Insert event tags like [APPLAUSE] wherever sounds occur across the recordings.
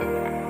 Thank you.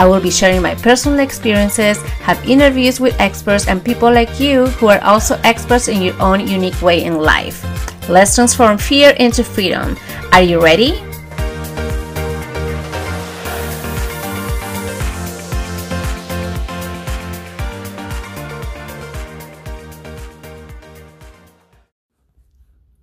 I will be sharing my personal experiences, have interviews with experts and people like you who are also experts in your own unique way in life. Let's transform fear into freedom. Are you ready?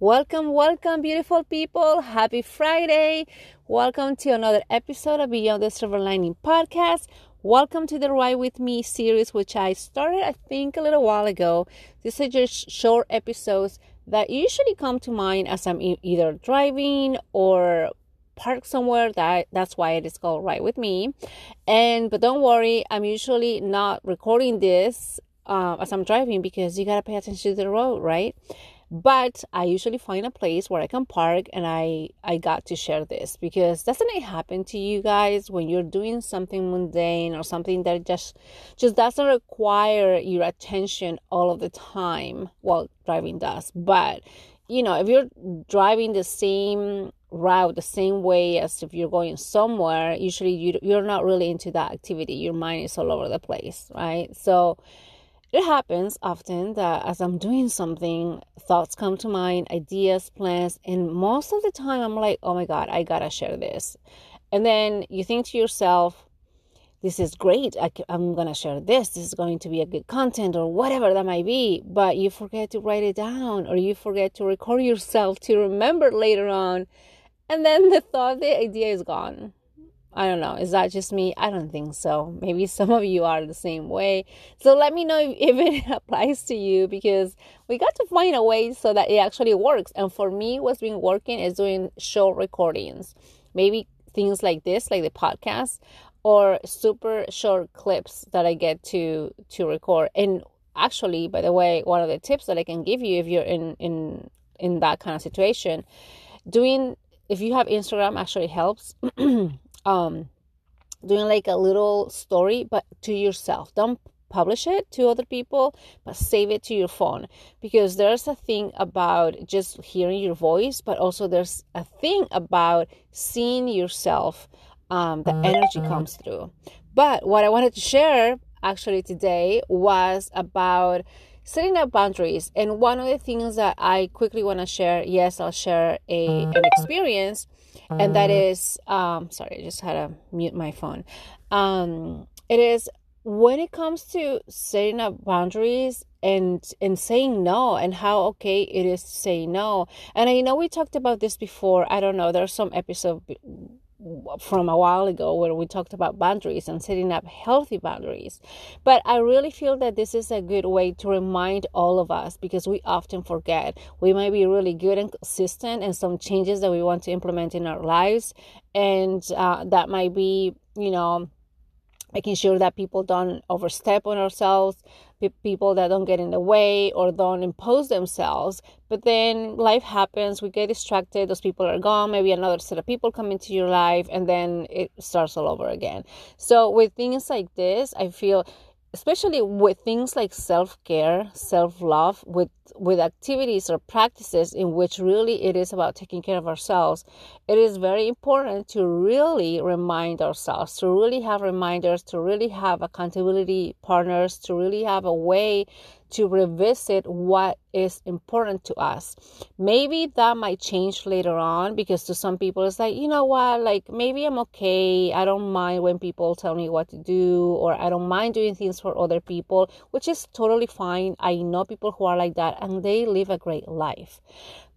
Welcome, welcome, beautiful people. Happy Friday. Welcome to another episode of Beyond the Silver Lining podcast. Welcome to the Ride With Me series, which I started, I think, a little while ago. These are just short episodes that usually come to mind as I'm either driving or parked somewhere. That that's why it is called Ride With Me. And but don't worry, I'm usually not recording this uh, as I'm driving because you gotta pay attention to the road, right? But i usually find a place where i can park and i i got to share this because doesn't it happen to you guys when you're doing something mundane or something that just just doesn't require your attention all of the time well driving does? But you know if you're driving the same route the same way as if you're going somewhere usually you, you're not really into that activity. Your mind is all over the place right? So it happens often that as I'm doing something, thoughts come to mind, ideas, plans, and most of the time I'm like, oh my God, I gotta share this. And then you think to yourself, this is great. I, am going to share this. This is going to be a good content or whatever that might be. But you forget to write it down or you forget to record yourself to remember later on. And then the thought, the idea is gone. I don't know. Is that just me? I don't think so. Maybe some of you are the same way. So let me know if, [LAUGHS] if it applies to you because we got to find a way so that it actually works. And for me, what's been working is doing show recordings. Maybe things like this, like the podcast, or super short clips that I get to to record. And actually, by the way, one of the tips that I can give you if you're in in in that kind of situation, doing if you have Instagram actually helps. [CLEARS THROAT] um doing like a little story but to yourself. Don't publish it to other people but save it to your phone. Because there's a thing about just hearing your voice but also there's a thing about seeing yourself um, the energy comes through. But what i wanted to share actually today was about setting up boundaries. And one of the things that i quickly want to share yes i'll share a an experience and that is um sorry i just had to mute my phone. Um it is when it comes to setting up boundaries and and saying no and how okay it is to say no. And i know we talked about this before. I don't know. There's some episode from a while ago where we talked about boundaries and setting up healthy boundaries. But I really feel that this is a good way to remind all of us because we often forget. We might be really good and consistent in some changes that we want to implement in our lives, and uh, that might be, you know, making sure that people don't overstep on ourselves people that don't get in the way or don't impose themselves. But then life happens we get distracted those people are gone maybe another set of people come into your life and then it starts all over again. So with things like this i feel especially with things like self-care self-love with with activities or practices in which really it is about taking care of ourselves it is very important to really remind ourselves to really have reminders to really have accountability partners to really have a way to revisit what is important to us. Maybe that might change later on because to some people it's like, you know what, like maybe I'm okay. I don't mind when people tell me what to do or I don't mind doing things for other people, which is totally fine. I know people who are like that and they live a great life.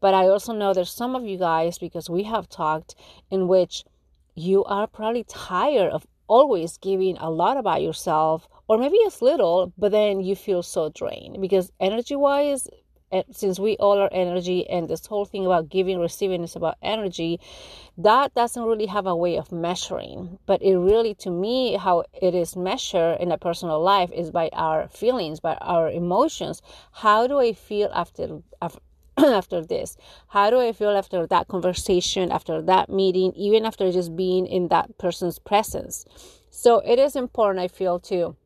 But I also know there's some of you guys because we have talked in which you are probably tired of always giving a lot about yourself or maybe as little, but then you feel so drained because energy wise, eh, since we all are energy and this whole thing about giving receiving is about energy that doesn't really have a way of measuring. But it really to me how it is measured in a personal life is by our feelings by our emotions. How do i feel after [CLEARS THROAT] after this? How do i feel after that conversation after that meeting even after just being in that person's presence? So it is important i feel to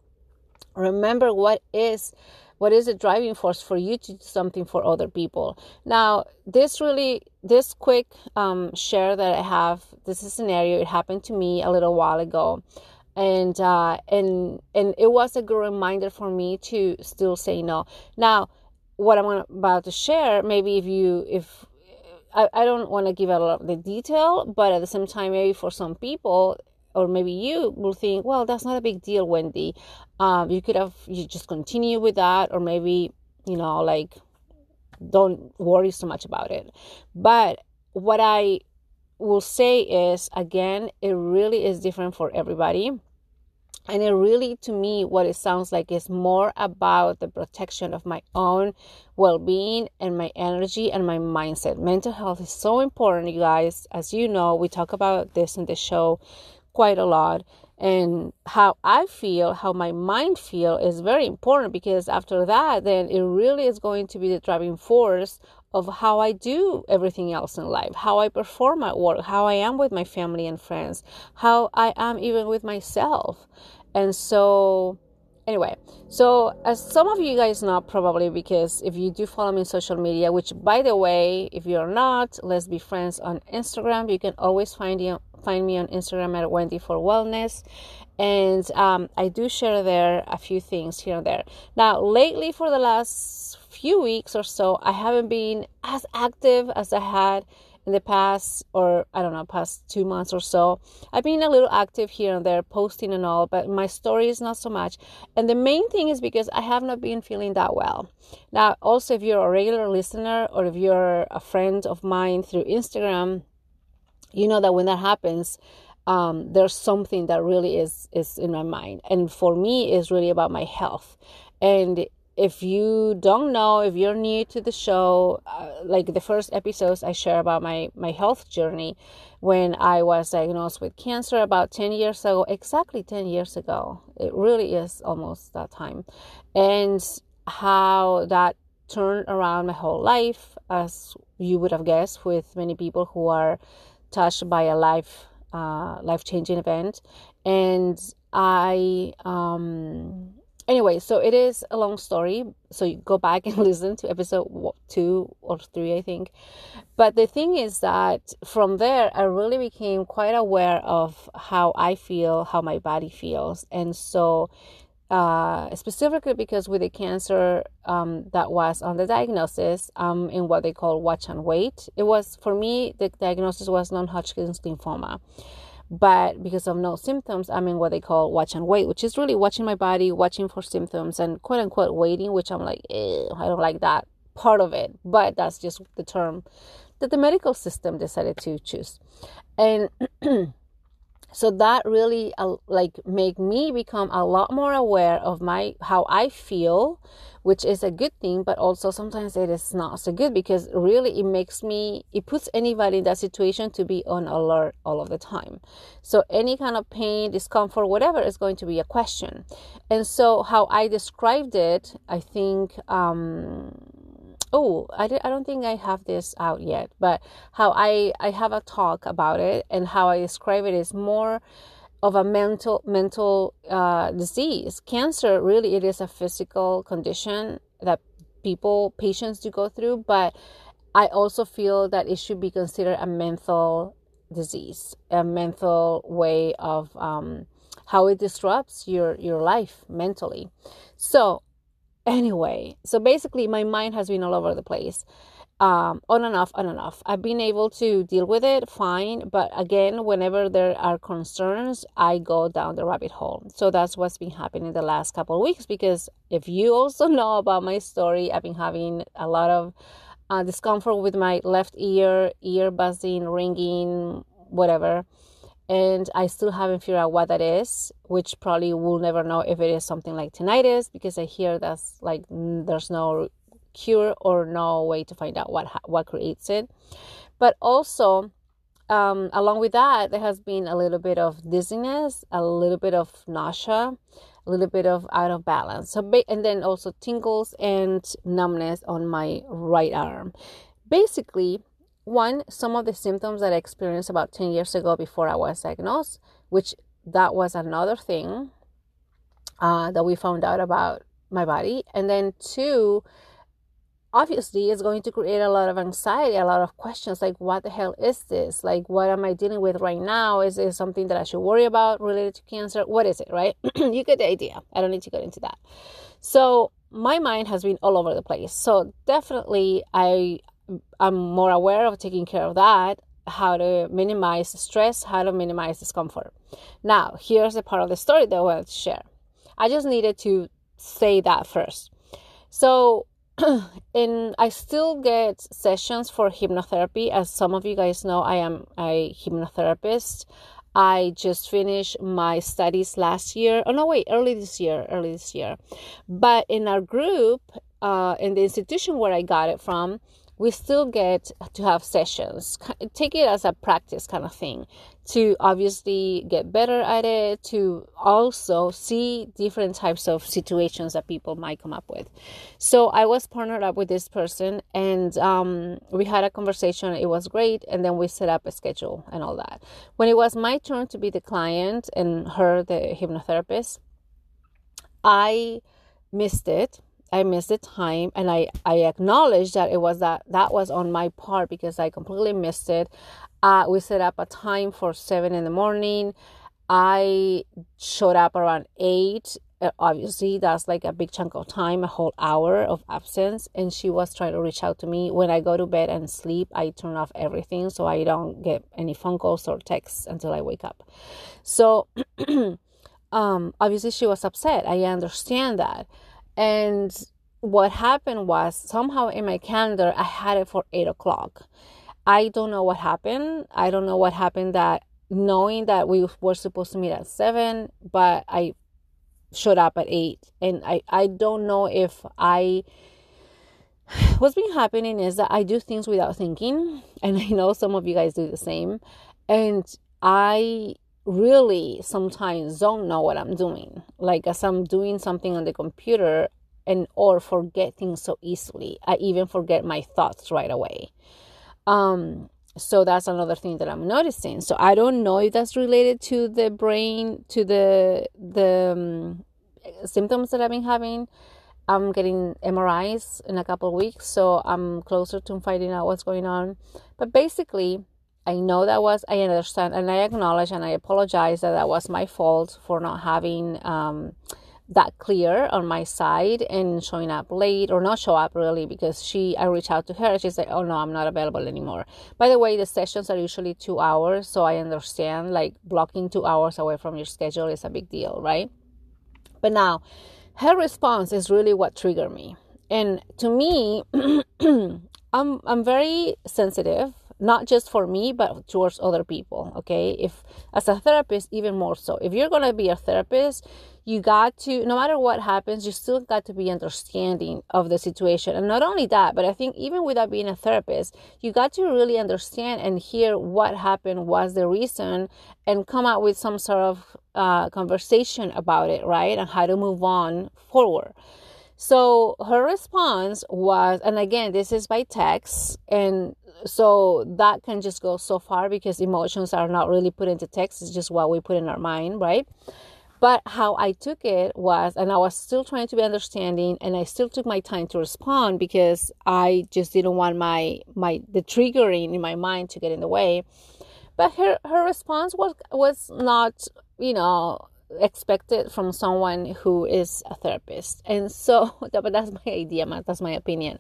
remember what is what is the driving force for you to do something for other people. Now this really this quick um, share that i have this is scenario it happened to me a little while ago. And uh, and and it was a good reminder for me to still say no. Now what i'm about to share maybe if you if I, I don't want to give a lot of the detail but at the same time maybe for some people or maybe you will think, well, that's not a big deal, Wendy. Um, you could have you just continue with that, or maybe you know, like don't worry so much about it. But what I will say is, again, it really is different for everybody. And it really, to me, what it sounds like is more about the protection of my own well being and my energy and my mindset. Mental health is so important, you guys. As you know, we talk about this in the show quite a lot and how I feel, how my mind feel is very important because after that then it really is going to be the driving force of how I do everything else in life, how I perform at work, how I am with my family and friends, how I am even with myself. And so anyway so as some of you guys know probably because if you do follow me on social media which by the way if you're not let's be friends on instagram you can always find you find me on Instagram at Wendy for Wellness. And um, I do share there a few things here and there. Now, lately, for the last few weeks or so, I haven't been as active as I had in the past, or I don't know, past two months or so. I've been a little active here and there, posting and all, but my story is not so much. And the main thing is because I have not been feeling that well. Now, also, if you're a regular listener or if you're a friend of mine through Instagram, you know that when that happens um, there's something that really is is in my mind. And for me is really about my health. And if you don't know if you're new to the show uh, like the first episodes i share about my my health journey when i was diagnosed with cancer about 10 years ago exactly 10 years ago it really is almost that time. And how that turned around my whole life as you would have guessed with many people who are touched by a life uh, life changing event, and I um anyway, so it is a long story. So you go back and [LAUGHS] listen to episode two or three, I think. But the thing is that from there, I really became quite aware of how I feel, how my body feels, and so uh, specifically because with the cancer um, that was on the diagnosis um, in what they call watch and wait. It was, for me, the diagnosis was non Hodgkin's lymphoma. But because of no symptoms, I'm in what they call watch and wait, which is really watching my body, watching for symptoms, and quote unquote waiting, which I'm like, I don't like that part of it. But that's just the term that the medical system decided to choose. And [CLEARS THROAT] so that really uh, like make me become a lot more aware of my how i feel which is a good thing but also sometimes it is not so good because really it makes me it puts anybody in that situation to be on alert all of the time. So any kind of pain discomfort whatever is going to be a question. And so how i described it i think um oh I, I don't think i have this out yet but how i i have a talk about it and how i describe it is more of a mental mental uh, disease. Cancer really it is a physical condition that people patients do go through but i also feel that it should be considered a mental disease a mental way of um, how it disrupts your your life mentally. So anyway so basically my mind has been all over the place. Um, on and off on and off. I've been able to deal with it fine but again whenever there are concerns i go down the rabbit hole. So that's what's been happening the last couple of weeks because if you also [LAUGHS] know about my story i've been having a lot of uh, discomfort with my left ear ear buzzing ringing whatever and I still haven't figured out what that is, which probably will never know if it is something like tinnitus because I hear that's like there's no cure or no way to find out what what creates it. But also, um, along with that, there has been a little bit of dizziness, a little bit of nausea, a little bit of out of balance. So, and then also tingles and numbness on my right arm. Basically, one, some of the symptoms that I experienced about 10 years ago before I was diagnosed, which that was another thing uh, that we found out about my body. And then two, obviously it's going to create a lot of anxiety a lot of questions like what the hell is this? Like what am i dealing with right now? Is it something that i should worry about related to cancer? What is it right? [CLEARS THROAT] You get the idea. I don't need to get into that. So my mind has been all over the place. So definitely i i'm more aware of taking care of that how to minimize stress how to minimize discomfort now here's the part of the story that i wanted to share i just needed to say that first so [CLEARS THROAT] and I still get sessions for hypnotherapy. As some of you guys know, I am a hypnotherapist. I just finished my studies last year. Oh no, wait, early this year, early this year. But in our group, uh, in the institution where I got it from, we still get to have sessions. Take it as a practice kind of thing to obviously get better at it, to also see different types of situations that people might come up with. So I was partnered up with this person and um, we had a conversation. It was great. And then we set up a schedule and all that. When it was my turn to be the client and her, the hypnotherapist, I missed it I missed the time and I, I acknowledge that it was that that was on my part because I completely missed it. Uh, we set up a time for seven in the morning. I showed up around eight. Uh, obviously, that's like a big chunk of time, a whole hour of absence. And she was trying to reach out to me. When I go to bed and sleep, I turn off everything so I don't get any phone calls or texts until I wake up. So, [CLEARS THROAT] um, obviously, she was upset. I understand that. And what happened was somehow in my calendar, I had it for eight o'clock. I don't know what happened. I don't know what happened that knowing that we were supposed to meet at seven, but I showed up at eight. And I, I don't know if I [SIGHS] what's been happening is that I do things without thinking, and I know some of you guys do the same. And I really sometimes don't know what I'm doing. Like as I'm doing something on the computer and or forget things so easily. I even forget my thoughts right away. Um so that's another thing that I'm noticing. So I don't know if that's related to the brain to the the um, symptoms that I've been having. I'm getting MRIs in a couple of weeks, so I'm closer to finding out what's going on. But basically, I know that was, I understand, and I acknowledge and I apologize that that was my fault for not having um, that clear on my side and showing up late or not show up really because she, I reached out to her. She's like, oh no, I'm not available anymore. By the way, the sessions are usually two hours, so I understand like blocking two hours away from your schedule is a big deal, right? But now, her response is really what triggered me. And to me, [CLEARS THROAT] I'm I'm very sensitive not just for me but towards other people okay? If as a therapist even more so. If you're going to be a therapist you got to no matter what happens you still got to be understanding of the situation. And not only that but i think even without being a therapist you got to really understand and hear what happened was the reason and come out with some sort of uh, conversation about it right? And how to move on forward. So her response was, and again, this is by text, and so that can just go so far because emotions are not really put into text, it's just what we put in our mind, right? But how I took it was, and I was still trying to be understanding, and I still took my time to respond because I just didn't want my my the triggering in my mind to get in the way. But her her response was was not, you know, expected from someone who is a therapist. And so, [LAUGHS] but that's my idea, that's my opinion.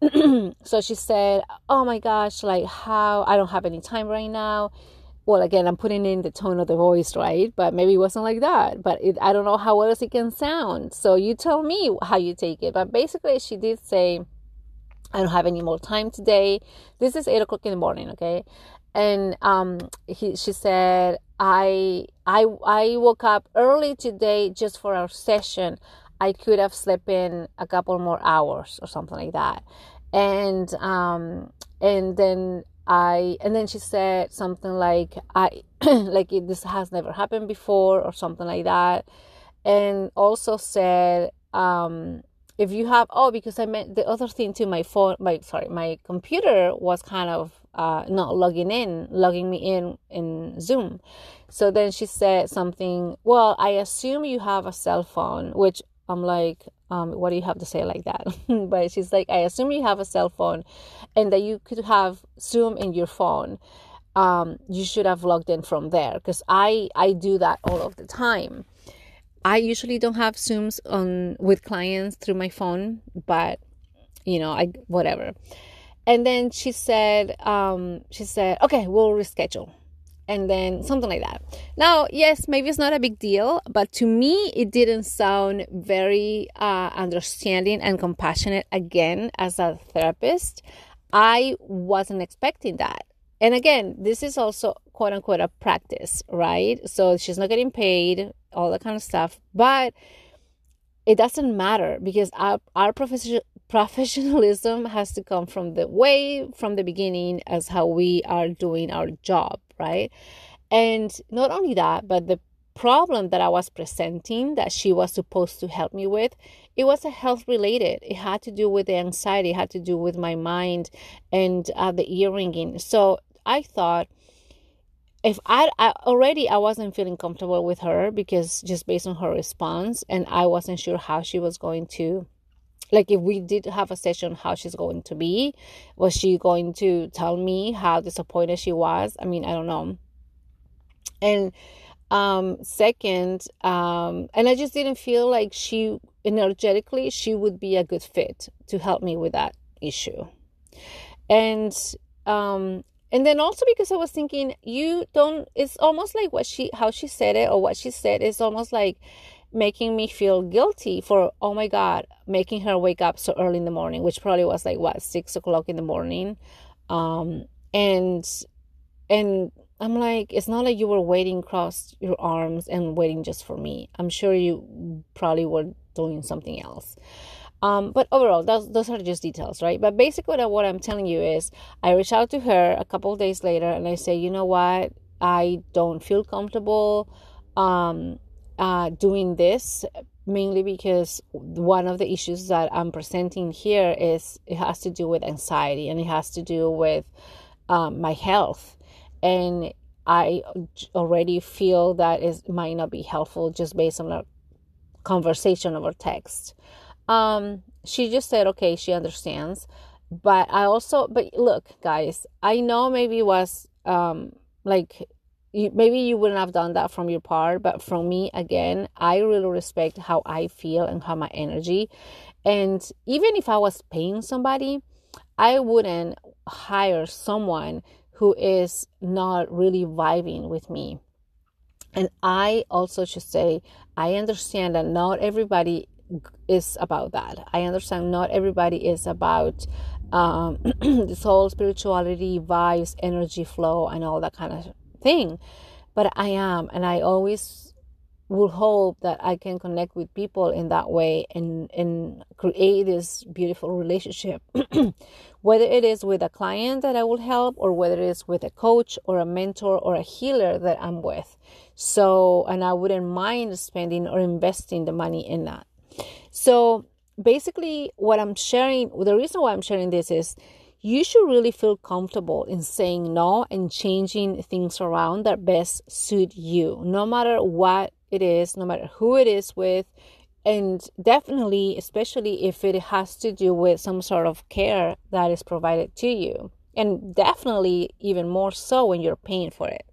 [CLEARS THROAT] so she said, Oh my gosh, like how I don't have any time right now. Well, again, I'm putting in the tone of the voice, right? But maybe it wasn't like that. But it, I don't know how else it can sound. So you tell me how you take it. But basically, she did say, I don't have any more time today. This is eight o'clock in the morning, okay? And um, he, she said, I, I, I woke up early today just for our session. I could have slept in a couple more hours or something like that. And um and then I and then she said something like I [CLEARS THROAT] like it, this has never happened before or something like that. And also said um if you have oh because I meant the other thing too my phone my sorry my computer was kind of uh, not logging in logging me in in Zoom. So then she said something well I assume you have a cell phone which I'm like um, what do you have to say like that? [LAUGHS] But she's like I assume you have a cell phone and that you could have Zoom in your phone. Um, you should have logged in from there because I I do that all of the time. I usually don't have Zooms on with clients through my phone, but you know, I whatever. And then she said, um, she said, okay, we'll reschedule. And then something like that. Now, yes, maybe it's not a big deal, but to me, it didn't sound very uh, understanding and compassionate again as a therapist. I wasn't expecting that. And again, this is also quote unquote a practice, right? So she's not getting paid all that kind of stuff. But it doesn't matter because our, our profession, professionalism [LAUGHS] has to come from the way from the beginning as how we are doing our job, right? And not only that, but the problem that I was presenting that she was supposed to help me with, it was a health related. It had to do with the anxiety, it had to do with my mind and uh, the ear ringing. So I thought if I, I, already I wasn't feeling comfortable with her because just based on her response and I wasn't sure how she was going to like if we did have a session how she's going to be? Was she going to tell me how disappointed she was? I mean I don't know. And um second um and I just didn't feel like she energetically she would be a good fit to help me with that issue. And um and then also because i was thinking you don't it's almost like what she how she said it or what she said is almost like making me feel guilty for oh my god making her wake up so early in the morning which probably was like what six o'clock in the morning um and and i'm like it's not like you were waiting across your arms and waiting just for me i'm sure you probably were doing something else um, but overall, those, those are just details, right? But basically, what I'm telling you is I reach out to her a couple days later and I say, you know what? I don't feel comfortable um, uh, doing this mainly because one of the issues that I'm presenting here is it has to do with anxiety and it has to do with um, my health. And I already feel that it might not be helpful just based on a conversation over text. Um, she just said, okay, she understands. But I also, but look, guys, I know maybe it was um, like you, maybe you wouldn't have done that from your part, but from me, again, I really respect how I feel and how my energy. And even if I was paying somebody, I wouldn't hire someone who is not really vibing with me. And I also should say, I understand that not everybody is about that. I understand not everybody is about um, [CLEARS THROAT] this whole spirituality, vibes, energy flow, and all that kind of thing. But I am, and I always will hope that I can connect with people in that way and and create this beautiful relationship. [CLEARS THROAT] whether it is with a client that I will help, or whether it is with a coach or a mentor or a healer that I'm with. So, and I wouldn't mind spending or investing the money in that. So basically, what I'm sharing, the reason why I'm sharing this is you should really feel comfortable in saying no and changing things around that best suit you, no matter what it is, no matter who it is with. And definitely, especially if it has to do with some sort of care that is provided to you. And definitely, even more so when you're paying for it.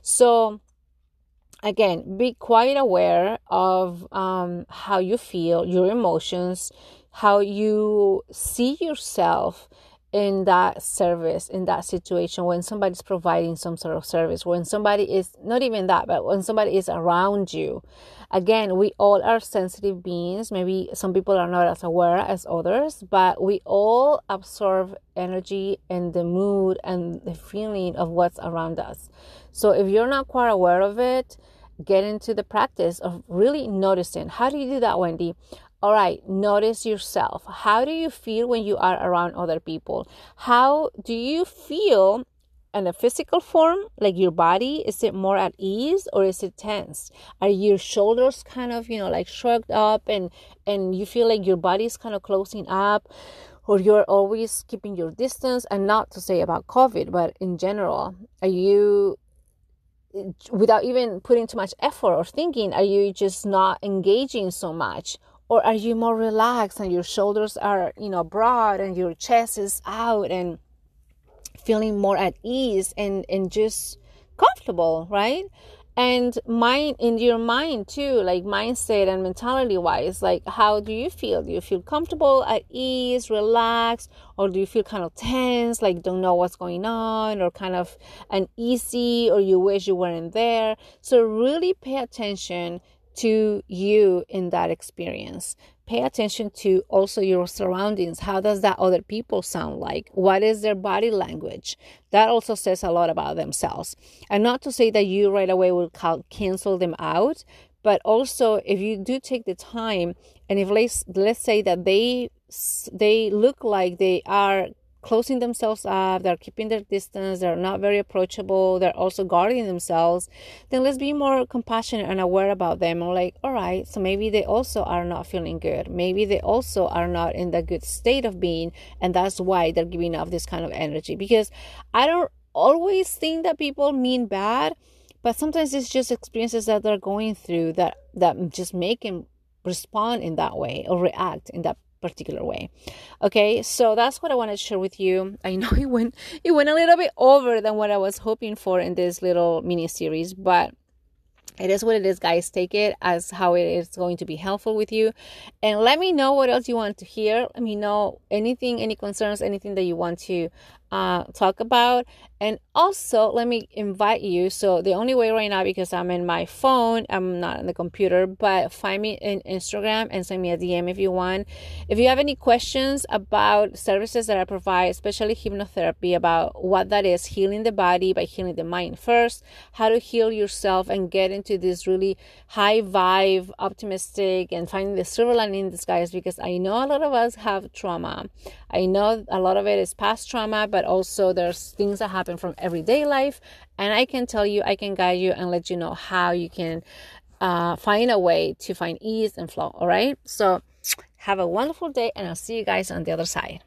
So, again, be quite aware of um, how you feel, your emotions, how you see yourself in that service, in that situation, when somebody's providing some sort of service, when somebody is not even that, but when somebody is around you. Again, we all are sensitive beings. Maybe some people are not as aware as others, but we all absorb energy and the mood and the feeling of what's around us. So if you're not quite aware of it, get into the practice of really noticing. How do you do that, Wendy? All right, notice yourself. How do you feel when you are around other people? How do you feel in a physical form, like your body? Is it more at ease or is it tense? Are your shoulders kind of, you know, like shrugged up and and you feel like your body is kind of closing up? Or you're always keeping your distance, and not to say about COVID, but in general, are you without even putting too much effort or thinking, are you just not engaging so much? Or are you more relaxed and your shoulders are, you know, broad and your chest is out and feeling more at ease and, and just comfortable, right? and mind in your mind too like mindset and mentality wise like how do you feel do you feel comfortable at ease relaxed or do you feel kind of tense like don't know what's going on or kind of uneasy or you wish you weren't there so really pay attention to you in that experience. Pay attention to also your surroundings. How does that other people sound like? What is their body language? That also says a lot about themselves. And not to say that you right away will cancel them out but also if you do take the time and if let's let's say that they they look like they are closing themselves up, they're keeping their distance, they're not very approachable, they're also guarding themselves, then let's be more compassionate and aware about them. And like, all right, so maybe they also are not feeling good. Maybe they also are not in the good state of being, and that's why they're giving off this kind of energy. Because I don't always think that people mean bad, but sometimes it's just experiences that they're going through that that just make them respond in that way or react in that particular way. Okay, so that's what I wanted to share with you. I know [LAUGHS] it went it went a little bit over than what I was hoping for in this little mini series, but it is what it is, guys. Take it as how it is going to be helpful with you. And let me know what else you want to hear. Let me know anything, any concerns, anything that you want to uh, talk about. And also, let me invite you. So, the only way right now, because I'm in my phone, I'm not on the computer, but find me in Instagram and send me a DM if you want. If you have any questions about services that I provide, especially hypnotherapy, about what that is, healing the body by healing the mind first, how to heal yourself and get into this really high vibe, optimistic, and finding the silver lining in disguise, because I know a lot of us have trauma. I know a lot of it is past trauma, but also there's things that happen from everyday life. And I can tell you, I can guide you and let you know how you can uh, find a way to find ease and flow. All right. So have a wonderful day, and I'll see you guys on the other side.